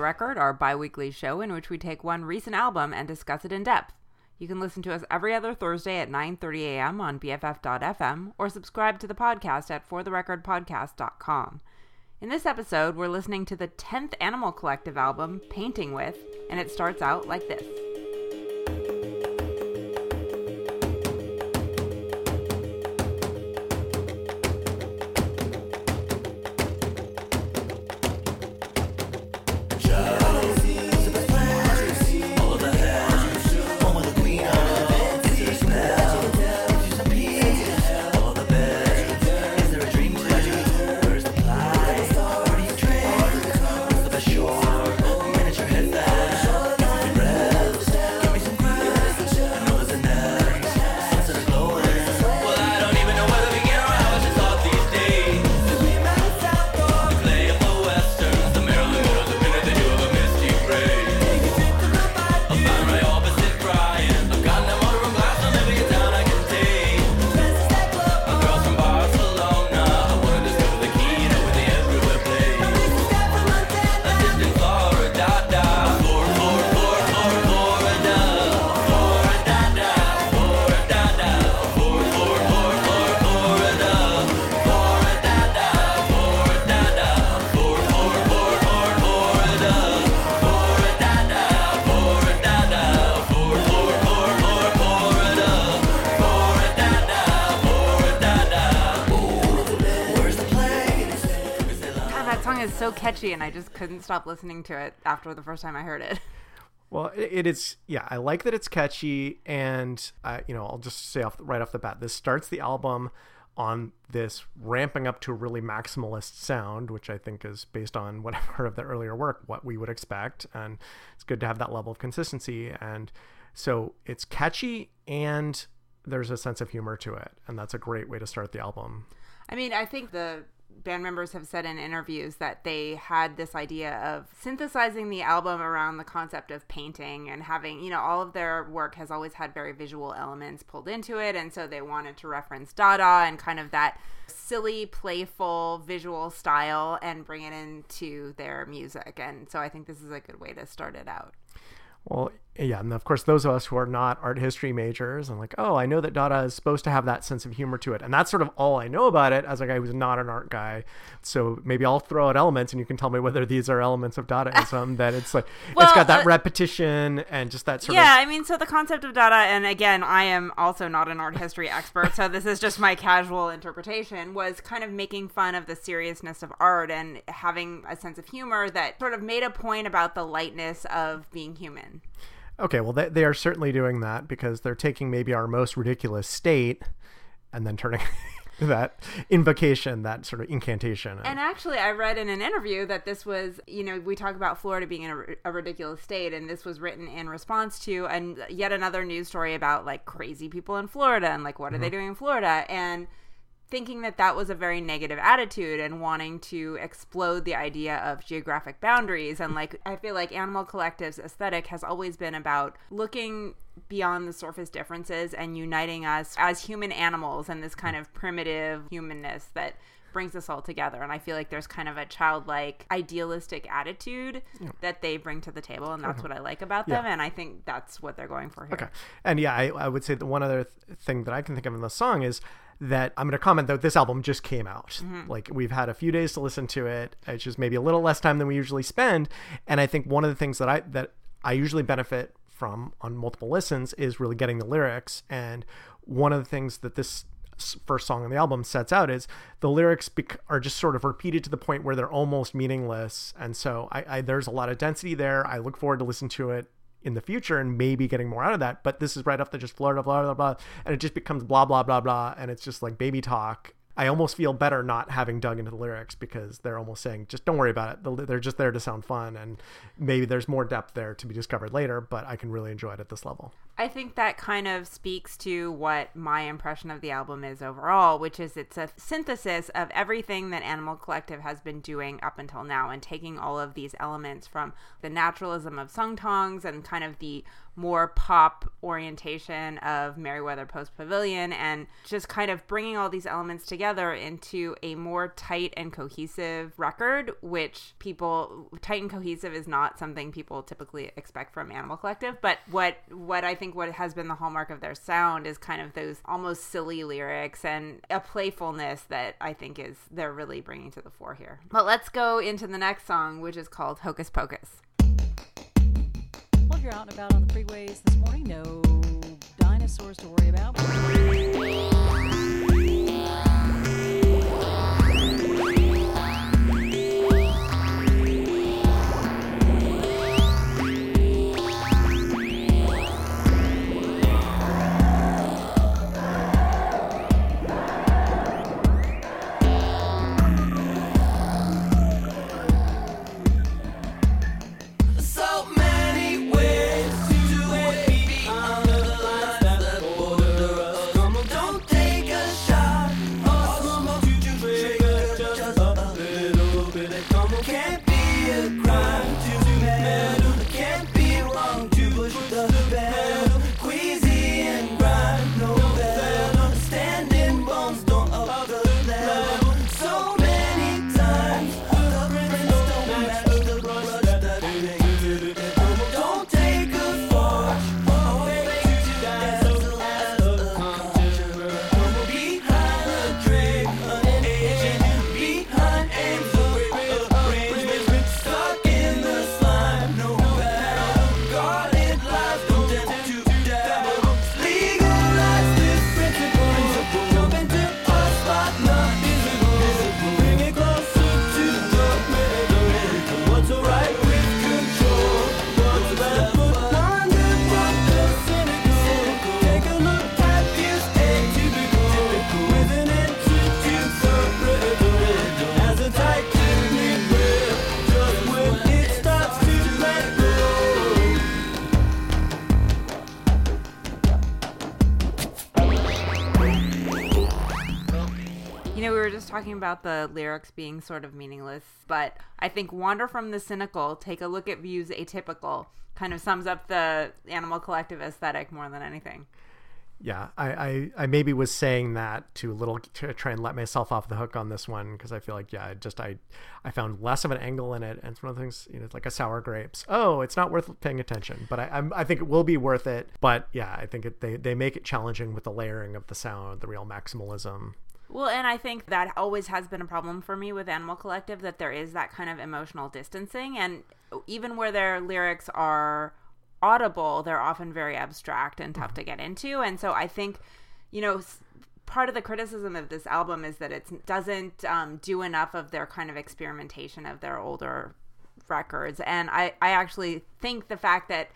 the Record, our bi weekly show in which we take one recent album and discuss it in depth. You can listen to us every other Thursday at 9:30 a.m. on BFF.fm or subscribe to the podcast at fortherecordpodcast.com. In this episode, we're listening to the 10th Animal Collective album, Painting With, and it starts out like this. So catchy, and I just couldn't stop listening to it after the first time I heard it. Well, it is. Yeah, I like that it's catchy, and uh, you know, I'll just say off right off the bat, this starts the album on this ramping up to a really maximalist sound, which I think is based on what I've heard of the earlier work, what we would expect, and it's good to have that level of consistency. And so it's catchy, and there's a sense of humor to it, and that's a great way to start the album. I mean, I think the band members have said in interviews that they had this idea of synthesizing the album around the concept of painting and having, you know, all of their work has always had very visual elements pulled into it. And so they wanted to reference Dada and kind of that silly, playful visual style and bring it into their music. And so I think this is a good way to start it out. Well, yeah, and of course, those of us who are not art history majors, and like, oh, I know that Dada is supposed to have that sense of humor to it, and that's sort of all I know about it as a guy who's not an art guy. So maybe I'll throw out elements, and you can tell me whether these are elements of Dadaism. that it's like well, it's got that uh, repetition and just that sort yeah, of. Yeah, I mean, so the concept of Dada, and again, I am also not an art history expert, so this is just my casual interpretation. Was kind of making fun of the seriousness of art and having a sense of humor that sort of made a point about the lightness of being human. Okay, well, they, they are certainly doing that because they're taking maybe our most ridiculous state and then turning that invocation, that sort of incantation. And actually, I read in an interview that this was, you know, we talk about Florida being in a, a, ridiculous state, and this was written in response to and yet another news story about like crazy people in Florida and like what are mm-hmm. they doing in Florida and thinking that that was a very negative attitude and wanting to explode the idea of geographic boundaries and like i feel like animal collective's aesthetic has always been about looking beyond the surface differences and uniting us as human animals and this kind of primitive humanness that brings us all together and i feel like there's kind of a childlike idealistic attitude yeah. that they bring to the table and that's okay. what i like about them yeah. and i think that's what they're going for here okay and yeah i, I would say the one other th- thing that i can think of in the song is that I'm going to comment that this album just came out. Mm-hmm. Like we've had a few days to listen to it. It's just maybe a little less time than we usually spend. And I think one of the things that I that I usually benefit from on multiple listens is really getting the lyrics. And one of the things that this first song on the album sets out is the lyrics bec- are just sort of repeated to the point where they're almost meaningless. And so I, I there's a lot of density there. I look forward to listen to it in the future and maybe getting more out of that. But this is right off the just Florida, blah, blah, blah. And it just becomes blah, blah, blah, blah. And it's just like baby talk. I almost feel better not having dug into the lyrics because they're almost saying, just don't worry about it. They're just there to sound fun. And maybe there's more depth there to be discovered later, but I can really enjoy it at this level. I think that kind of speaks to what my impression of the album is overall, which is it's a synthesis of everything that Animal Collective has been doing up until now and taking all of these elements from the naturalism of sung tongs and kind of the more pop orientation of Merriweather Post Pavilion and just kind of bringing all these elements together together into a more tight and cohesive record, which people tight and cohesive is not something people typically expect from Animal Collective. But what what I think what has been the hallmark of their sound is kind of those almost silly lyrics and a playfulness that I think is they're really bringing to the fore here. But let's go into the next song, which is called Hocus Pocus. If you're out and about on the freeways this morning, no dinosaurs to worry about. About the lyrics being sort of meaningless, but I think Wander from the Cynical, Take a Look at Views Atypical kind of sums up the Animal Collective aesthetic more than anything. Yeah, I, I, I maybe was saying that to little to try and let myself off the hook on this one because I feel like yeah, just I I found less of an angle in it, and it's one of the things you know, it's like a sour grapes. Oh, it's not worth paying attention, but I I'm, I think it will be worth it. But yeah, I think it, they they make it challenging with the layering of the sound, the real maximalism. Well, and I think that always has been a problem for me with Animal Collective that there is that kind of emotional distancing. And even where their lyrics are audible, they're often very abstract and tough to get into. And so I think, you know, part of the criticism of this album is that it doesn't um, do enough of their kind of experimentation of their older records. And I, I actually think the fact that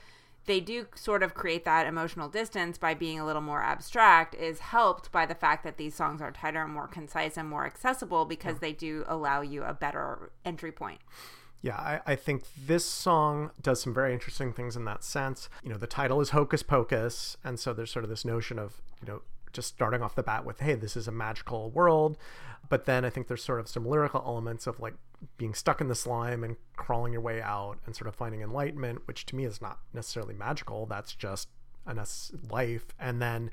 they do sort of create that emotional distance by being a little more abstract is helped by the fact that these songs are tighter and more concise and more accessible because they do allow you a better entry point. Yeah, I, I think this song does some very interesting things in that sense. You know, the title is Hocus Pocus, and so there's sort of this notion of, you know, just starting off the bat with, hey, this is a magical world. But then I think there's sort of some lyrical elements of like being stuck in the slime and crawling your way out and sort of finding enlightenment, which to me is not necessarily magical. That's just a life. And then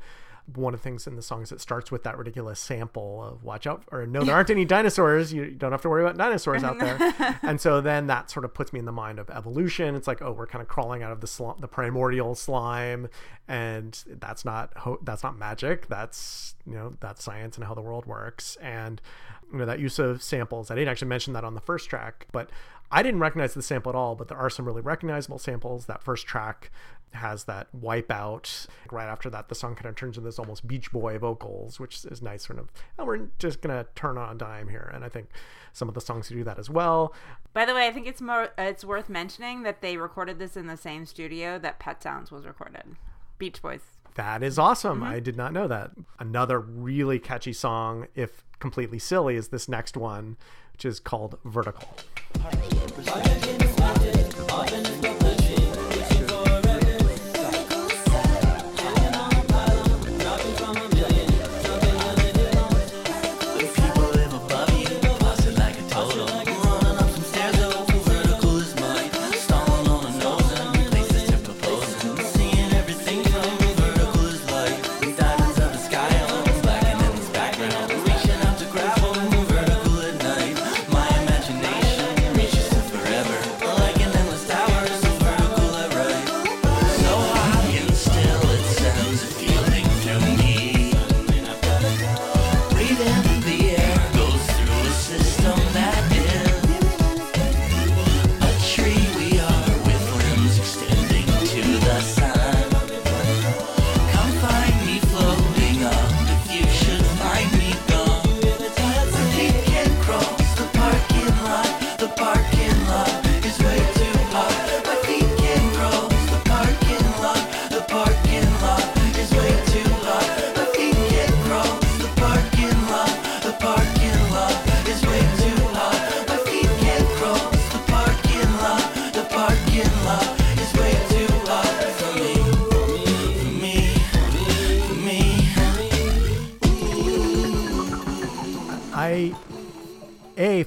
one of the things in the song is it starts with that ridiculous sample of watch out or no there aren't any dinosaurs. You don't have to worry about dinosaurs out there. And so then that sort of puts me in the mind of evolution. It's like oh we're kind of crawling out of the sl- the primordial slime and that's not ho- that's not magic. That's you know that's science and how the world works. And you know that use of samples i didn't actually mention that on the first track but I didn't recognize the sample at all, but there are some really recognizable samples. That first track has that wipeout. Right after that, the song kind of turns into this almost Beach Boy vocals, which is nice. Sort of, oh, we're just gonna turn on a dime here, and I think some of the songs do that as well. By the way, I think it's more it's worth mentioning that they recorded this in the same studio that Pet Sounds was recorded. Beach Boys. That is awesome. I did not know that. Another really catchy song, if completely silly, is this next one, which is called Vertical.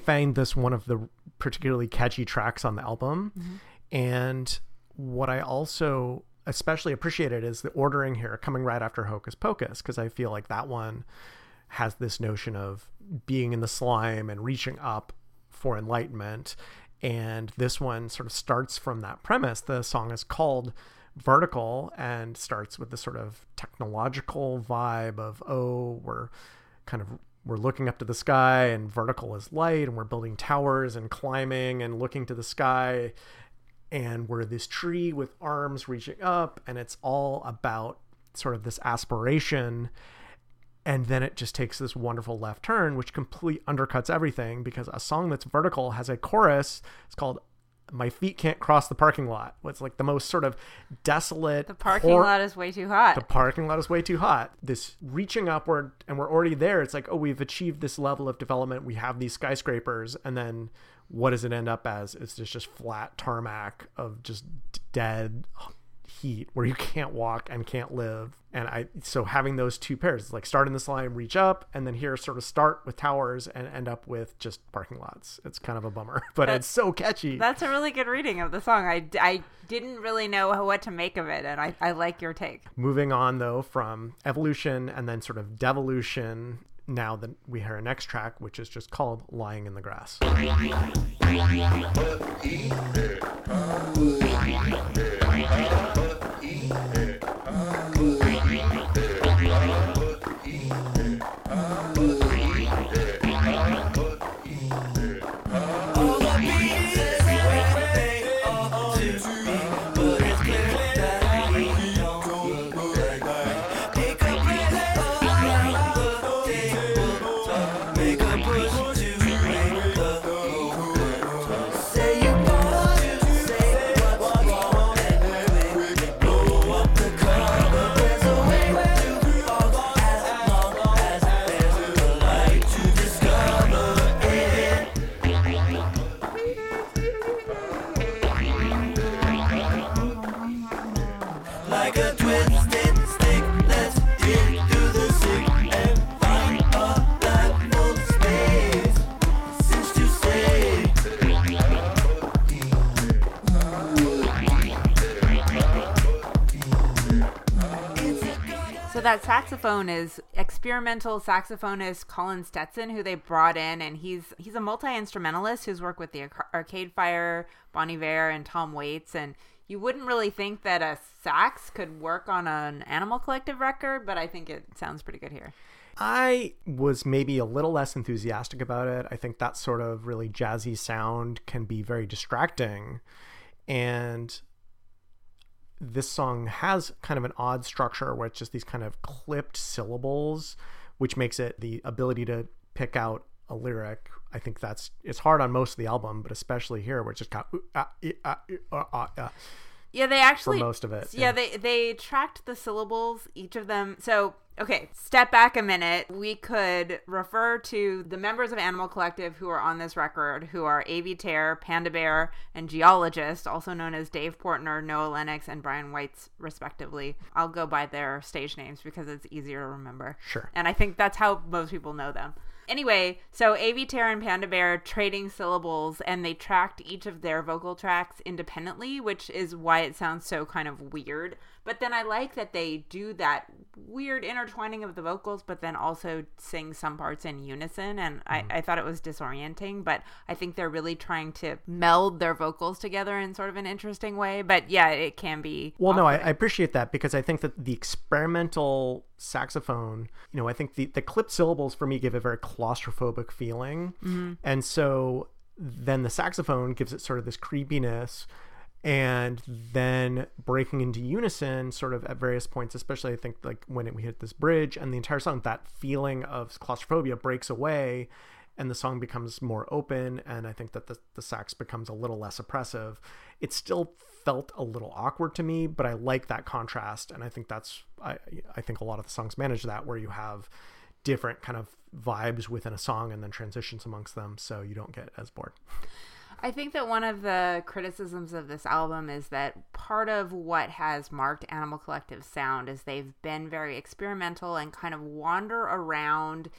Find this one of the particularly catchy tracks on the album, mm-hmm. and what I also especially appreciated is the ordering here coming right after Hocus Pocus because I feel like that one has this notion of being in the slime and reaching up for enlightenment. And this one sort of starts from that premise. The song is called Vertical and starts with this sort of technological vibe of, oh, we're kind of we're looking up to the sky and vertical is light and we're building towers and climbing and looking to the sky. And we're this tree with arms reaching up and it's all about sort of this aspiration. And then it just takes this wonderful left turn which complete undercuts everything because a song that's vertical has a chorus. It's called my feet can't cross the parking lot it's like the most sort of desolate The parking hor- lot is way too hot. the parking lot is way too hot. This reaching upward, and we're already there. It's like, oh, we've achieved this level of development. We have these skyscrapers, and then what does it end up as? It's just just flat tarmac of just dead heat where you can't walk and can't live. And I so having those two pairs, is like start in the slime, reach up, and then here sort of start with towers and end up with just parking lots. It's kind of a bummer, but it's so catchy. That's a really good reading of the song. I, I didn't really know what to make of it, and I, I like your take. Moving on though from evolution and then sort of devolution. Now that we hear our next track, which is just called "Lying in the Grass." All saxophone is experimental saxophonist Colin Stetson, who they brought in, and he's he's a multi instrumentalist who's worked with the Arca- Arcade Fire, Bon Iver, and Tom Waits. And you wouldn't really think that a sax could work on an Animal Collective record, but I think it sounds pretty good here. I was maybe a little less enthusiastic about it. I think that sort of really jazzy sound can be very distracting. And this song has kind of an odd structure where it's just these kind of clipped syllables, which makes it the ability to pick out a lyric. I think that's it's hard on most of the album, but especially here where it's just kind of "Ooh, ah, ah, ah, ah, ah," Yeah, they actually for most of it. Yeah, they they tracked the syllables, each of them. So, okay, step back a minute. We could refer to the members of Animal Collective who are on this record, who are Avey Tare, Panda Bear, and Geologist, also known as Dave Portner, Noah Lennox, and Brian Weitz, respectively. I'll go by their stage names because it's easier to remember. Sure. And I think that's how most people know them. Anyway, so Avey Tare and Panda Bear trading syllables, and they tracked each of their vocal tracks independently, which is why it sounds so kind of weird. But then I like that they do that weird intertwining of the vocals, but then also sing some parts in unison. And I, mm-hmm. I thought it was disorienting, but I think they're really trying to meld their vocals together in sort of an interesting way. But yeah, it can be. Well, no, I, I appreciate that because I think that the experimental saxophone, you know, I think the, the clipped syllables for me give a very claustrophobic feeling. Mm-hmm. And so then the saxophone gives it sort of this creepiness. And then breaking into unison, sort of at various points, especially I think like when it, we hit this bridge and the entire song, that feeling of claustrophobia breaks away and the song becomes more open. And i think that the, the sax becomes a little less oppressive. It still felt a little awkward to me but i like that contrast. And i think that's i i think a lot of the songs manage that where you have different kind of vibes within a song and then transitions amongst them so you don't get as bored I think that one of the criticisms of this album is that part of what has marked Animal Collective's sound is they've been very experimental and kind of wander around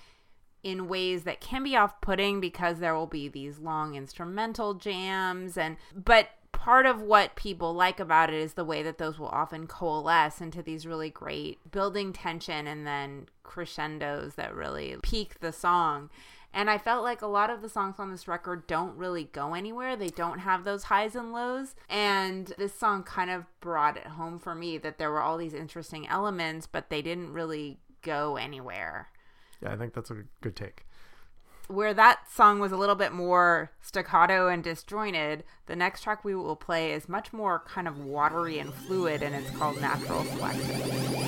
in ways that can be off-putting because there will be these long instrumental jams and but part of what people like about it is the way that those will often coalesce into these really great building tension and then crescendos that really peak the song. And I felt like a lot of the songs on this record don't really go anywhere. They don't have those highs and lows. And this song kind of brought it home for me that there were all these interesting elements, but they didn't really go anywhere. Yeah, I think that's a good take. Where that song was a little bit more staccato and disjointed, the next track we will play is much more kind of watery and fluid, and it's called Natural Selection.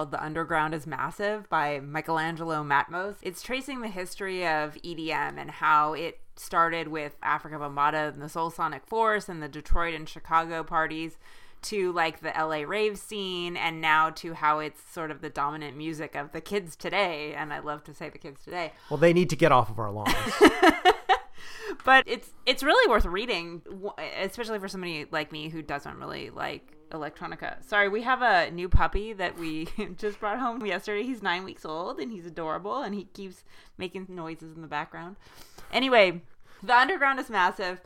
Called The Underground is Massive by Michaelangelo Matos. It's tracing the history of EDM and how it started with Afrika Bambaataa and the Soul Sonic Force and the Detroit and Chicago parties to like the LA rave scene and now to how it's sort of the dominant music of the kids today and I love to say the kids today Well, they need to get off of our lawns. but it's it's really worth reading, especially for somebody like me who doesn't really like electronica. Sorry, we have a new puppy that we just brought home yesterday. He's nine weeks old and he's adorable, and he keeps making noises in the background. Anyway, the underground is massive.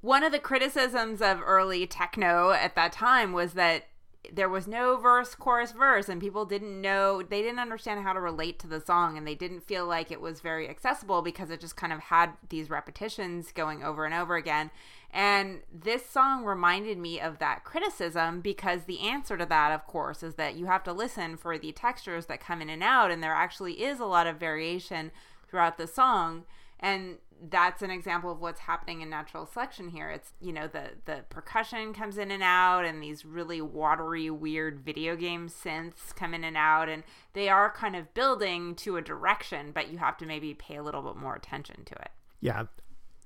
One of the criticisms of early techno at that time was that there was no verse chorus verse and people didn't know they didn't understand how to relate to the song and they didn't feel like it was very accessible because it just kind of had these repetitions going over and over again and this song reminded me of that criticism because the answer to that of course is that you have to listen for the textures that come in and out and there actually is a lot of variation throughout the song. And that's an example of what's happening in natural selection here. It's you know the the percussion comes in and out and these really watery weird video game synths come in and out and they are kind of building to a direction but you have to maybe pay a little bit more attention to it. Yeah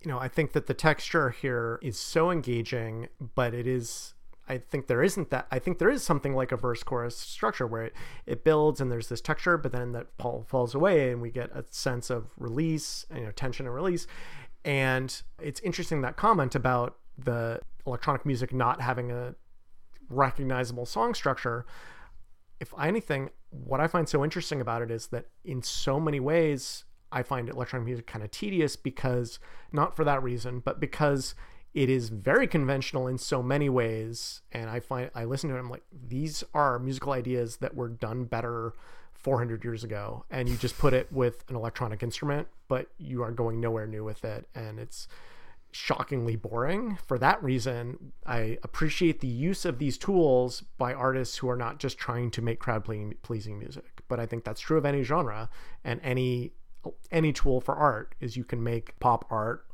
you know i think that the texture here is so engaging but it is i think there isn't that i think there is something like a verse chorus structure where it, it builds and there's this texture but then that fall, falls away and we get a sense of release you know tension and release. And it's interesting that comment about the electronic music not having a recognizable song structure. If anything what i find so interesting about it is that in so many ways I find electronic music kind of tedious because not for that reason, but because it is very conventional in so many ways. And I find I listen to it, I'm like, these are musical ideas that were done better 400 years ago. And you just put it with an electronic instrument, but you are going nowhere new with it. And it's shockingly boring. For that reason, I appreciate the use of these tools by artists who are not just trying to make crowd pleasing music. But I think that's true of any genre and any any tool for art is you can make pop art.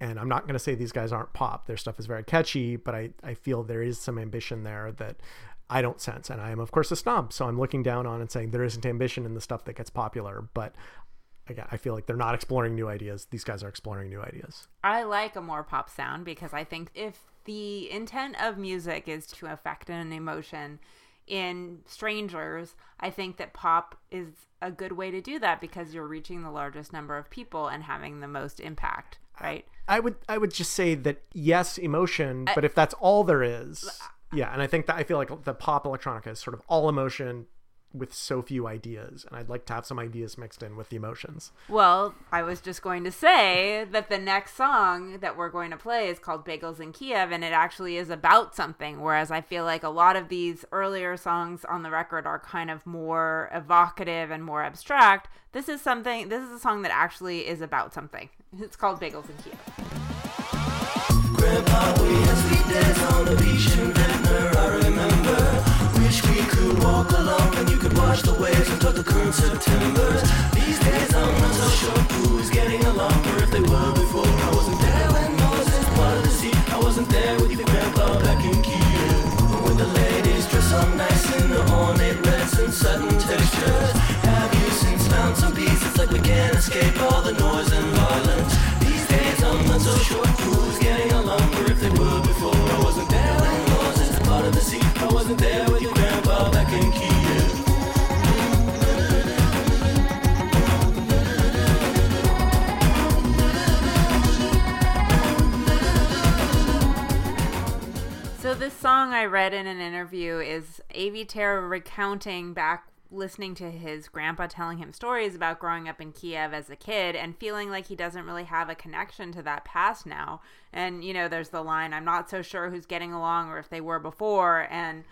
And i'm not going to say these guys aren't pop. Their stuff is very catchy but I, I feel there is some ambition there that i don't sense. And i am of course a snob so i'm looking down on and saying there isn't ambition in the stuff that gets popular. But again i feel like they're not exploring new ideas. These guys are exploring new ideas. I like a more pop sound because I think if the intent of music is to affect an emotion in strangers, I think that pop is a good way to do that because you're reaching the largest number of people and having the most impact, right? I would I would just say that yes, emotion, uh, but if that's all there is, yeah, and I think that I feel like the pop electronica is sort of all emotion, with so few ideas, and I'd like to have some ideas mixed in with the emotions. Well, I was just going to say that the next song that we're going to play is called Bagels in Kiev, and it actually is about something. Whereas I feel like a lot of these earlier songs on the record are kind of more evocative and more abstract. This is something, this is a song that actually is about something. It's called Bagels in Kiev. You could watch the waves and talk the current Septembers. These days I'm not so sure who's getting along or if they were before. I wasn't there when Moses parted the sea. I wasn't there with your grandpa back in Kiev. When the ladies dress up nice in the ornate reds and satin textures. Have you since found some peace? It's like we can't escape all the noise and violence. So this song I read in an interview is Avey Tare recounting back listening to his grandpa telling him stories about growing up in Kiev as a kid and feeling like he doesn't really have a connection to that past now. And you know, there's the line I'm not so sure who's getting along or if they were before and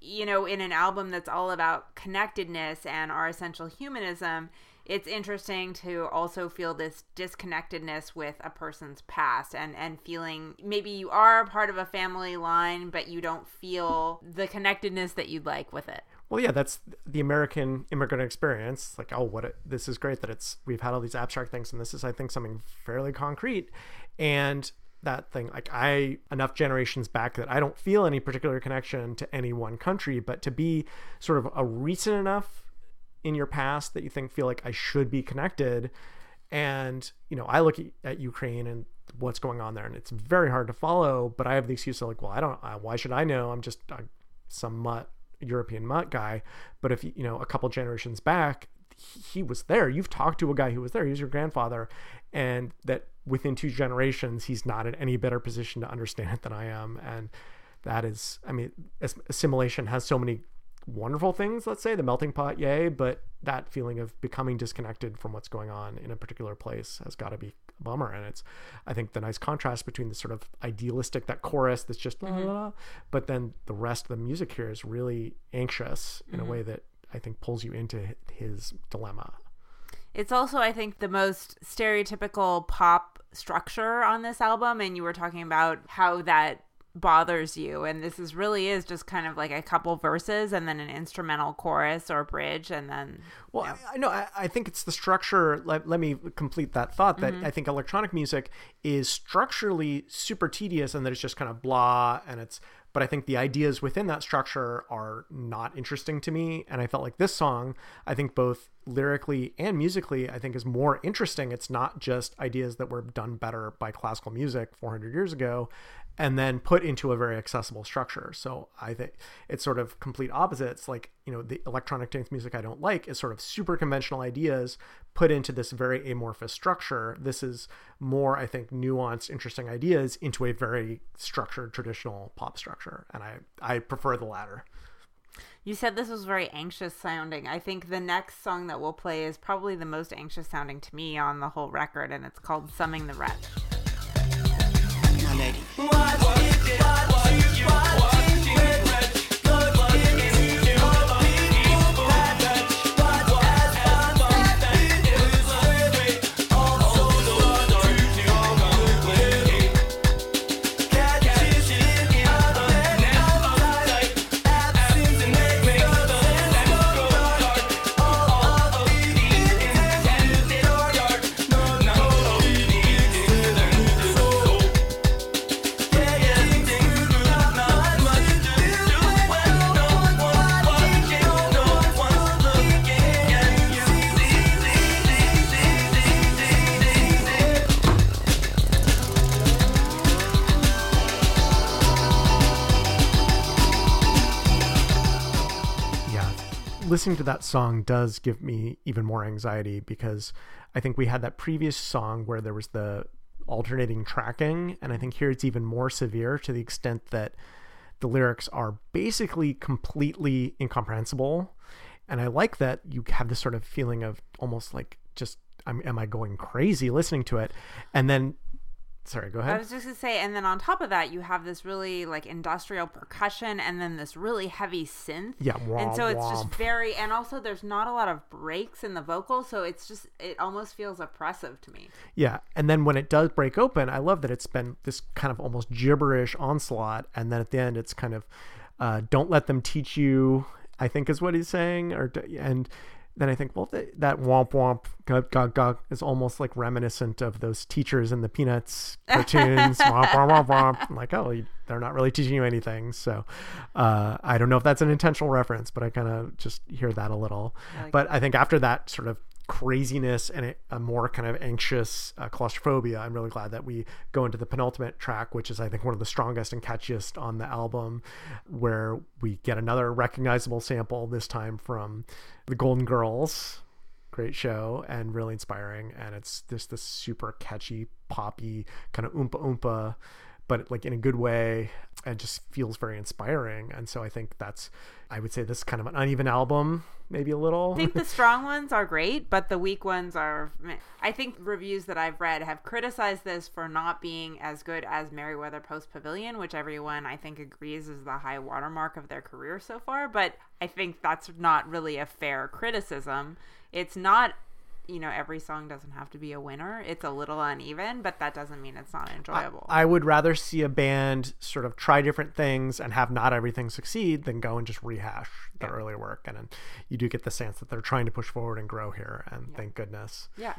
you know, in an album that's all about connectedness and our essential humanism, it's interesting to also feel this disconnectedness with a person's past and and feeling maybe you are part of a family line but you don't feel the connectedness that you'd like with it. Well, yeah, that's the American immigrant experience. Like, oh, what? A, this is great that it's we've had all these abstract things, and this is, I think, something fairly concrete. And that thing, like, I enough generations back that I don't feel any particular connection to any one country, but to be sort of a recent enough in your past that you think feel like I should be connected. And you know, I look at, Ukraine and what's going on there, and it's very hard to follow. But I have the excuse of like, well, I don't. I, why should I know? I'm just uh, some mutt European mutt guy. But if you know a couple generations back, he was there. You've talked to a guy who was there. He was your grandfather, and that within two generations, he's not in any better position to understand it than I am. And that is, I mean, assimilation has so many wonderful things. Let's say the melting pot, yay! But that feeling of becoming disconnected from what's going on in a particular place has got to be a bummer. And it's, I think, the nice contrast between the sort of idealistic that chorus that's just mm-hmm. la la la, but then the rest of the music here is really anxious in a mm-hmm. way that I think pulls you into his dilemma. It's also, I think, the most stereotypical pop structure on this album. And you were talking about how that bothers you. And this is really is just kind of like a couple verses and then an instrumental chorus or bridge. And then, Well, I, I know. I, I think it's the structure. Let, let me complete that thought. That Mm-hmm. I think electronic music is structurally super tedious, and that it's just kind of blah, and it's. But I think the ideas within that structure are not interesting to me, and I felt like this song, I think both lyrically and musically, I think is more interesting. It's not just ideas that were done better by classical music 400 years ago, and then put into a very accessible structure. So I think it's sort of complete opposites. Like, you know, the electronic dance music I don't like is sort of super conventional ideas put into this very amorphous structure. This is more, I think, nuanced, interesting ideas into a very structured traditional pop structure. And I, I prefer the latter. you said this was very anxious sounding. I think the next song that we'll play is probably the most anxious sounding to me on the whole record. And it's called Summing the Wretch. Lady. Watch it, watch listening to that song does give me even more anxiety because i think we had that previous song where there was the alternating tracking and i think here it's even more severe to the extent that the lyrics are basically completely incomprehensible And I like that you have this sort of feeling of almost like just am I going crazy listening to it? And then sorry, go ahead. I was just gonna say, and then on top of that, you have this really like industrial percussion, and then this really heavy synth. Yeah, and so womp it's just very, and also there's not a lot of breaks in the vocals, so it's just it almost feels oppressive to me. Yeah, and then when it does break open, I love that it's been this kind of almost gibberish onslaught, and then at the end, it's kind of uh, "Don't let them teach you." I think is what he's saying, or and then I think, well, th- that womp womp gug gug gug is almost like reminiscent of those teachers in the Peanuts cartoons. womp womp womp womp. I'm like, oh, they're not really teaching you anything. So uh, I don't know if that's an intentional reference, but I kind of just hear that a little. but I think after that sort of craziness and a, more kind of anxious uh, claustrophobia. I'm really glad that we go into the penultimate track, which is I think one of the strongest and catchiest on the album, where we get another recognizable sample this time from the Golden Girls. Great show and really inspiring, and it's just this super catchy, poppy kind of oompa oompa, but like in a good way, and just feels very inspiring. And so I think that's, I would say, this is kind of an uneven album, maybe a little. I think the strong ones are great, but the weak ones are. I think reviews that I've read have criticized this for not being as good as Merriweather Post Pavilion, which everyone I think agrees is the high watermark of their career so far. But I think that's not really a fair criticism. It's not. You know, every song doesn't have to be a winner. It's a little uneven, but that doesn't mean it's not enjoyable. I would rather see a band sort of try different things and have not everything succeed than go and just rehash their Yeah. earlier work. And, then you do get the sense that they're trying to push forward and grow here. And thank goodness. Yeah.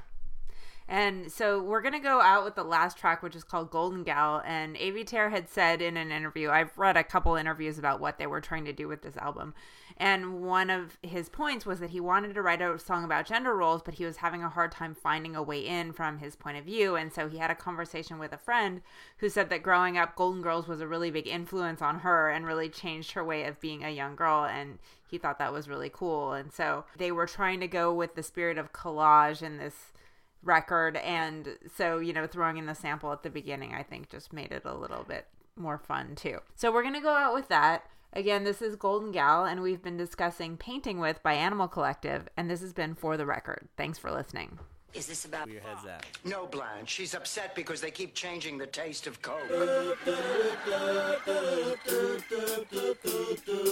And so we're going to go out with the last track, which is called Golden Gal. And Avey Tare had said in an interview, I've read a couple interviews about what they were trying to do with this album. And one of his points was that he wanted to write a song about gender roles, but he was having a hard time finding a way in from his point of view. And so he had a conversation with a friend who said that growing up, Golden Girls was a really big influence on her and really changed her way of being a young girl. And he thought that was really cool. And so they were trying to go with the spirit of collage in this record and so you know throwing in the sample at the beginning i think just made it a little bit more fun too so we're gonna go out with that again this is golden gal and we've been discussing painting with by animal collective and this has been for the record thanks for listening Is this about Where your head's at. No, Blanche. She's upset because they keep changing the taste of Coke.